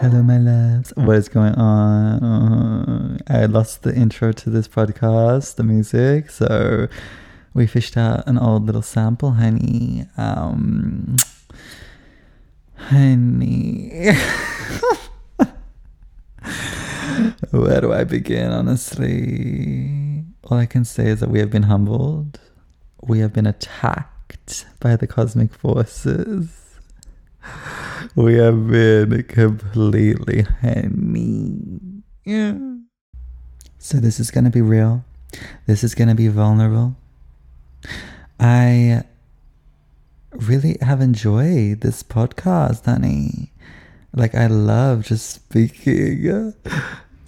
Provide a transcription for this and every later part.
Hello, my loves. What is going on? I lost the intro to this podcast, the music, so we fished out an old little sample, honey. Um, honey. Where do I begin, honestly? All I can say is that we have been humbled. We have been attacked by the cosmic forces we have been completely honey. Yeah. So this is gonna be real. This is gonna be vulnerable. I really have enjoyed this podcast, honey. Like I love just speaking.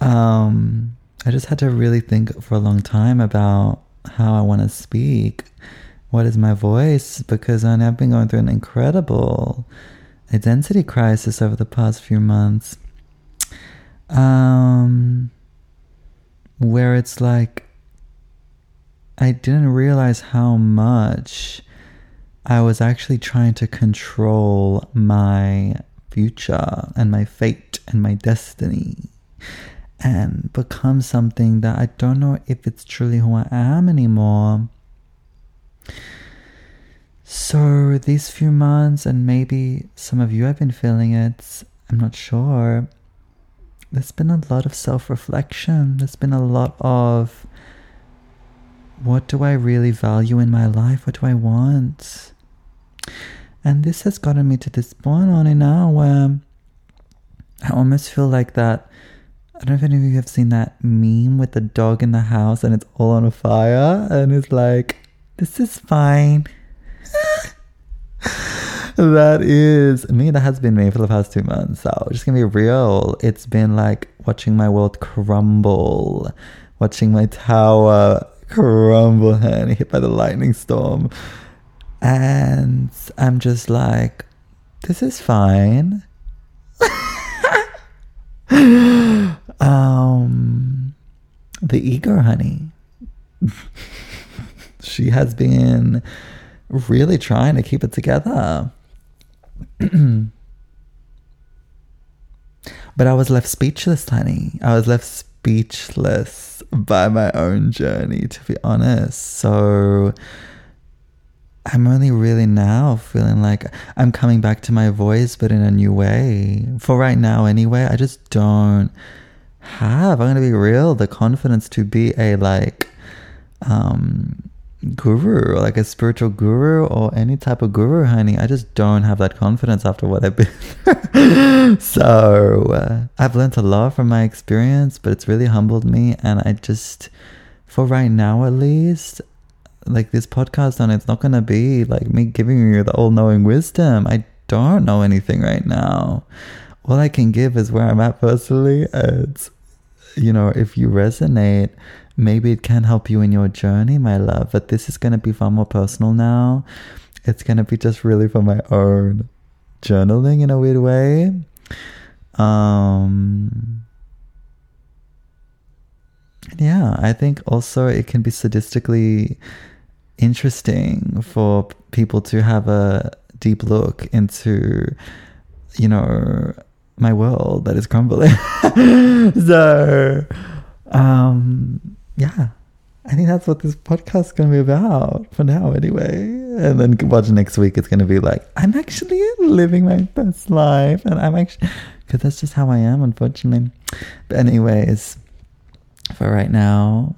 Um, I just had to really think for a long time about how I want to speak. What is my voice? Because I've been going through an incredible identity crisis over the past few months. Um, where it's like, I didn't realize how much I was actually trying to control my future and my fate and my destiny and become something that I don't know if it's truly who I am anymore. So, these few months, and maybe some of you have been feeling it, I'm not sure. There's been a lot of self reflection. There's been a lot of what do I really value in my life? What do I want? And this has gotten me to this point on it now where I almost feel like that. I don't know if any of you have seen that meme with the dog in the house and it's all on fire, and it's like, this is fine that is me. That has been me for the past two months. So just gonna be real. It's been like watching my world crumble, watching my tower crumble and hit by the lightning storm. And I'm just like, this is fine. um, the ego, honey. she has been really trying to keep it together. but I was left speechless, honey. I was left speechless by my own journey, to be honest. So I'm only really now feeling like I'm coming back to my voice, but in a new way. For right now, anyway, I just don't have, I'm going to be real, the confidence to be a like, um, guru like a spiritual guru or any type of guru, honey. I just don't have that confidence after what I've been. so uh, I've learned a lot from my experience, but it's really humbled me. And I just, for right now at least, like this podcast on it's not going to be like me giving you the all knowing wisdom. I don't know anything right now. All I can give is where I'm at personally. It's, you know, if you resonate, maybe it can help you in your journey, my love. But this is going to be far more personal now. It's going to be just really for my own journaling in a weird way. Um, yeah, I think also it can be sadistically interesting for people to have a deep look into, you know, my world that is crumbling. so, um, yeah, I think that's what this podcast is going to be about for now, anyway. And then watch next week, it's going to be like, I'm actually living my best life. And I'm actually, because that's just how I am, unfortunately. But, anyways, for right now,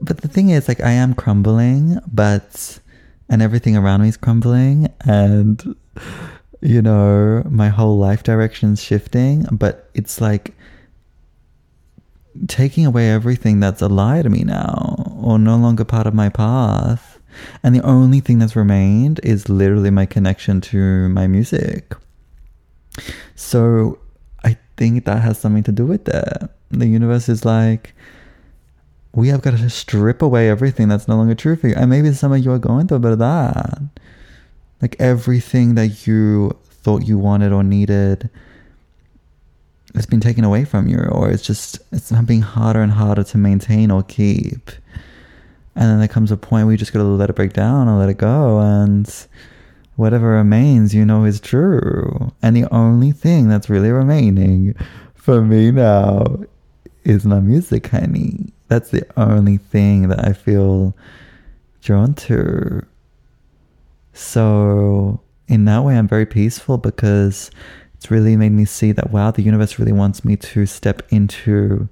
but the thing is, like, I am crumbling, but, and everything around me is crumbling. And, you know, my whole life direction's shifting, but it's like, taking away everything that's a lie to me now or no longer part of my path. And the only thing that's remained is literally my connection to my music. So I think that has something to do with that. The universe is like, we have got to strip away everything that's no longer true for you. And maybe some of you are going through a bit of that. Like everything that you thought you wanted or needed it's been taken away from you or it's just it's being harder and harder to maintain or keep and then there comes a point where you just gotta let it break down and let it go and whatever remains, you know, is true. And the only thing that's really remaining for me now is my music, honey. That's the only thing that I feel drawn to. So, in that way, I'm very peaceful because it's really made me see that, wow, the universe really wants me to step into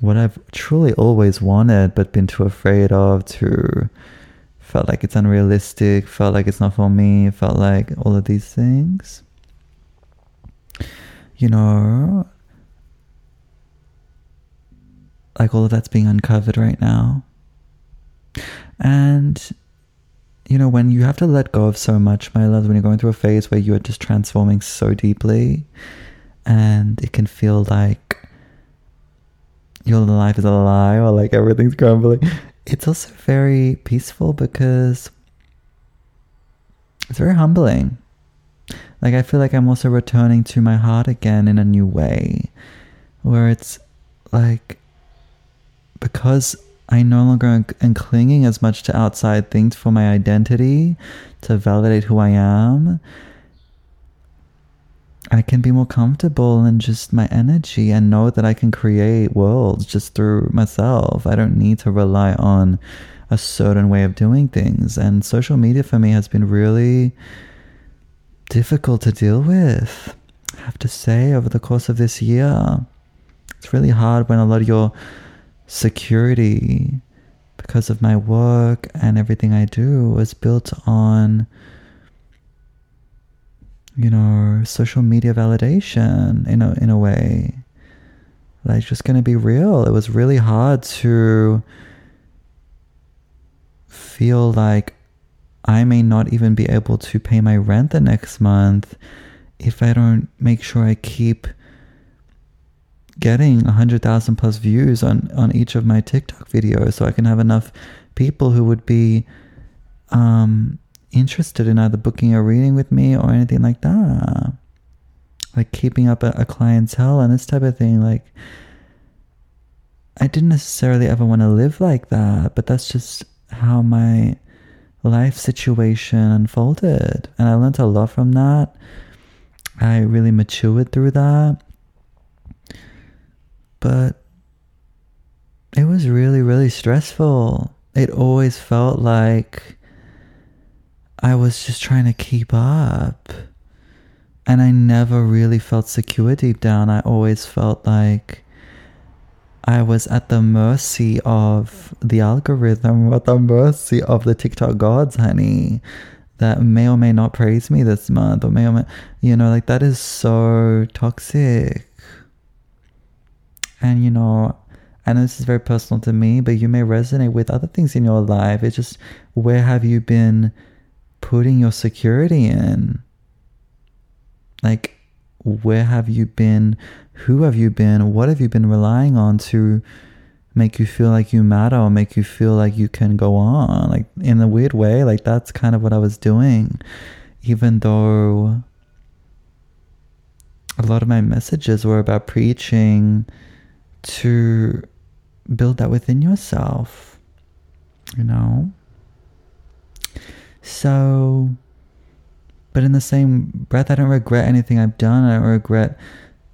what I've truly always wanted but been too afraid of to felt like it's unrealistic, felt like it's not for me, felt like all of these things. You know, like all of that's being uncovered right now. And, you know, when you have to let go of so much, my loves, when you're going through a phase where you're just transforming so deeply, and it can feel like your life is a lie or like everything's crumbling it's also very peaceful because it's very humbling. Like, I feel like I'm also returning to my heart again in a new way, where it's like, because I no longer am clinging as much to outside things for my identity to validate who I am, I can be more comfortable in just my energy and know that I can create worlds just through myself. I don't need to rely on a certain way of doing things. And social media for me has been really difficult to deal with. I have to say, over the course of this year, it's really hard when a lot of your security, because of my work and everything I do, was built on you know, social media validation in a in a way. Like just gonna be real. It was really hard to feel like I may not even be able to pay my rent the next month if I don't make sure I keep getting 100,000 plus views on, on each of my TikTok videos so I can have enough people who would be um, interested in either booking a reading with me or anything like that. Like keeping up a, a clientele and this type of thing. Like, I didn't necessarily ever want to live like that, but that's just how my life situation unfolded. And I learned a lot from that. I really matured through that. But it was really, really stressful. It always felt like I was just trying to keep up. And I never really felt secure deep down. I always felt like I was at the mercy of the algorithm, or at the mercy of the TikTok gods, honey, that may or may not praise me this month, or may or may, you know, like that is so toxic. And, you know, I know this is very personal to me, but you may resonate with other things in your life. It's just, where have you been? putting your security in. Like, where have you been? Who have you been? What have you been relying on to make you feel like you matter or make you feel like you can go on? Like, in a weird way, like, that's kind of what I was doing. Even though a lot of my messages were about preaching to build that within yourself, you know? So, but in the same breath, I don't regret anything I've done. I don't regret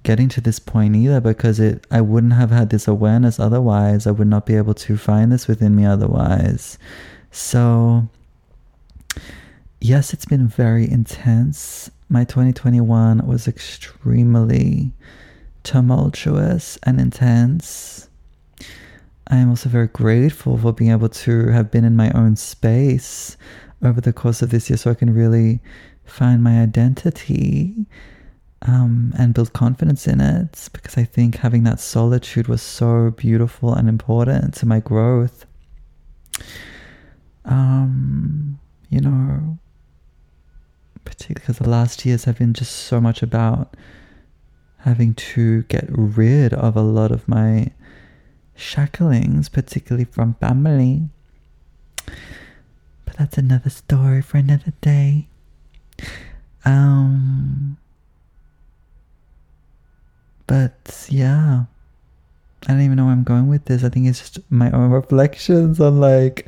getting to this point either because it I wouldn't have had this awareness otherwise. I would not be able to find this within me otherwise. So, yes, it's been very intense. My 2021 was extremely tumultuous and intense. I am also very grateful for being able to have been in my own space over the course of this year so I can really find my identity um, and build confidence in it because I think having that solitude was so beautiful and important to my growth. Um, you know, particularly because the last years have been just so much about having to get rid of a lot of my shacklings, particularly from family But that's another story for another day. Um, but yeah, I don't even know where I'm going with this. I think it's just my own reflections on like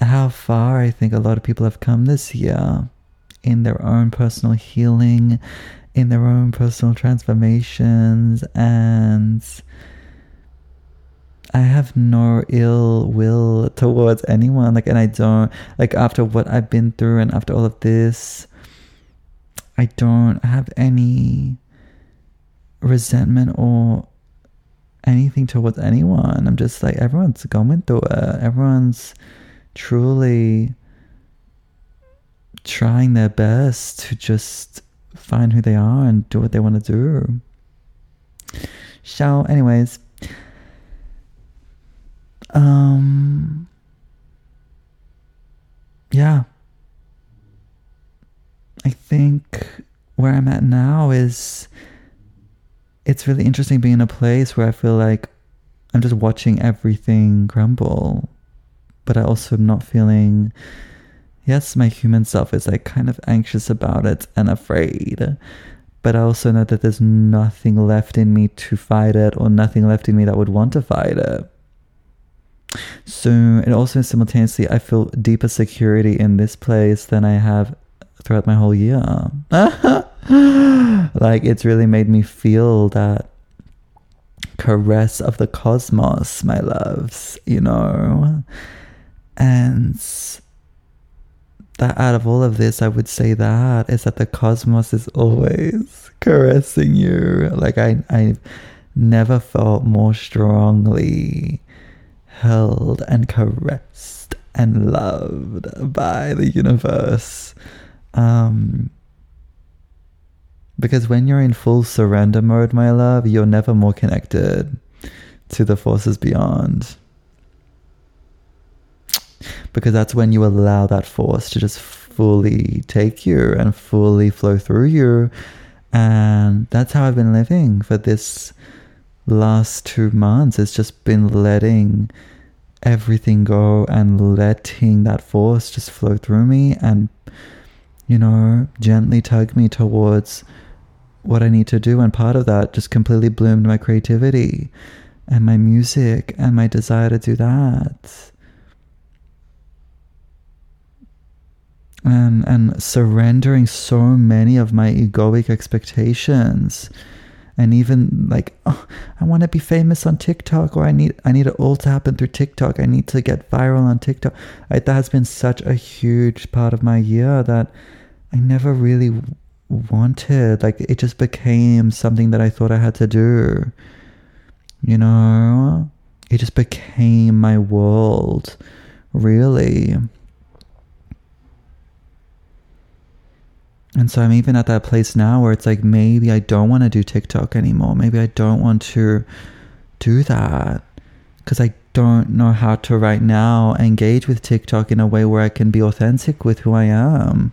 how how far I think a lot of people have come this year in their own personal healing, in their own personal transformations, and I have no ill will towards anyone. Like, and I don't, like, after what I've been through and after all of this, I don't have any resentment or anything towards anyone. I'm just like, everyone's going through it. Everyone's truly trying their best to just find who they are and do what they want to do. So, anyways, um, yeah. I think where I'm at now is it's really interesting being in a place where I feel like I'm just watching everything crumble, but I also am not feeling. Yes, my human self is like kind of anxious about it and afraid, but I also know that there's nothing left in me to fight it or nothing left in me that would want to fight it. So and also simultaneously I feel deeper security in this place than I have throughout my whole year. like it's really made me feel that caress of the cosmos, my loves, you know? And that out of all of this, I would say that is that the cosmos is always caressing you. Like I I never felt more strongly held and caressed and loved by the universe. Um, because when you're in full surrender mode, my love, you're never more connected to the forces beyond. Because that's when you allow that force to just fully take you and fully flow through you. And that's how I've been living for this last two months. It's just been letting everything go and letting that force just flow through me and you know gently tug me towards what I need to do. And part of that just completely bloomed my creativity and my music and my desire to do that and and surrendering so many of my egoic expectations and even like oh, I want to be famous on TikTok or I need I need it all to happen through TikTok. I need to get viral on TikTok. I, that has been such a huge part of my year that I never really wanted. Like it just became something that I thought I had to do. You know, it just became my world, really. And so I'm even at that place now where it's like maybe I don't want to do TikTok anymore. Maybe I don't want to do that because I don't know how to right now engage with TikTok in a way where I can be authentic with who I am.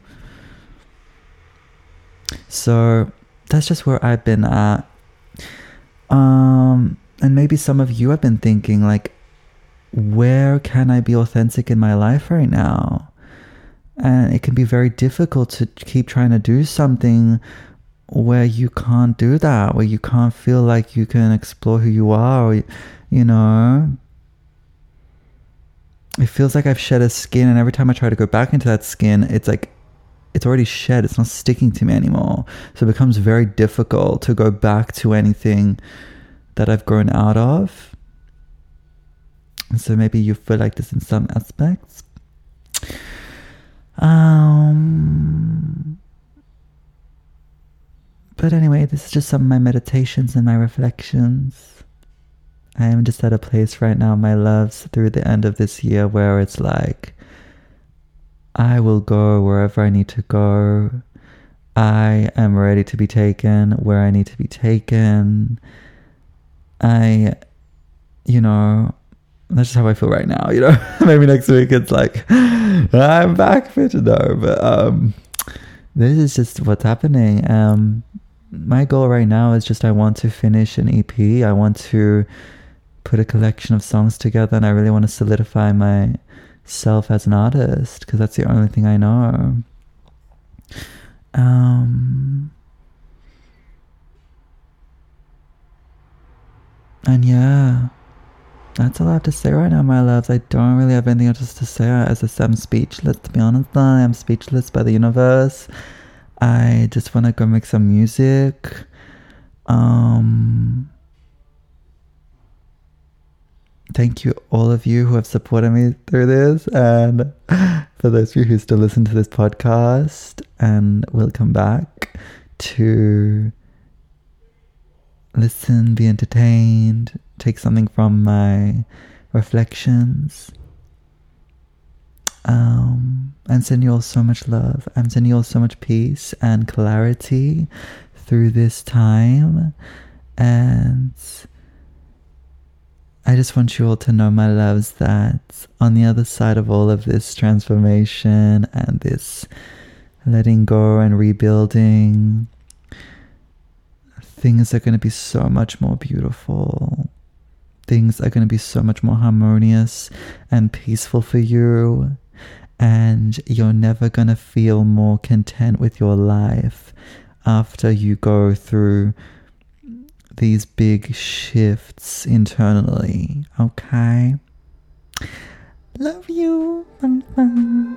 So that's just where I've been at. Um, and maybe some of you have been thinking like, where can I be authentic in my life right now? And it can be very difficult to keep trying to do something where you can't do that, where you can't feel like you can explore who you are, or, you know. It feels like I've shed a skin, and every time I try to go back into that skin, it's like it's already shed, it's not sticking to me anymore. So it becomes very difficult to go back to anything that I've grown out of. And so maybe you feel like this in some aspects. Um, but anyway, this is just some of my meditations and my reflections. I am just at a place right now, my loves, through the end of this year where it's like, I will go wherever I need to go. I am ready to be taken where I need to be taken. I, you know, that's just how I feel right now, you know. Maybe next week it's like I'm back fit no, but um this is just what's happening. Um my goal right now is just I want to finish an EP. I want to put a collection of songs together and I really want to solidify myself as an artist because that's the only thing I know. Um and yeah that's all I have to say right now, my loves. I don't really have anything else to say. As I said, I'm speechless. To be honest, I am speechless by the universe. I just want to go make some music. Um, thank you, all of you who have supported me through this, and for those of you who still listen to this podcast and will come back to listen, be entertained, take something from my reflections. Um, and send you all so much love. I'm sending you all so much peace and clarity through this time. And I just want you all to know, my loves, that on the other side of all of this transformation and this letting go and rebuilding, things are going to be so much more beautiful. Things are going to be so much more harmonious and peaceful for you. And you're never going to feel more content with your life after you go through these big shifts internally. Okay? Love you. Bye bye.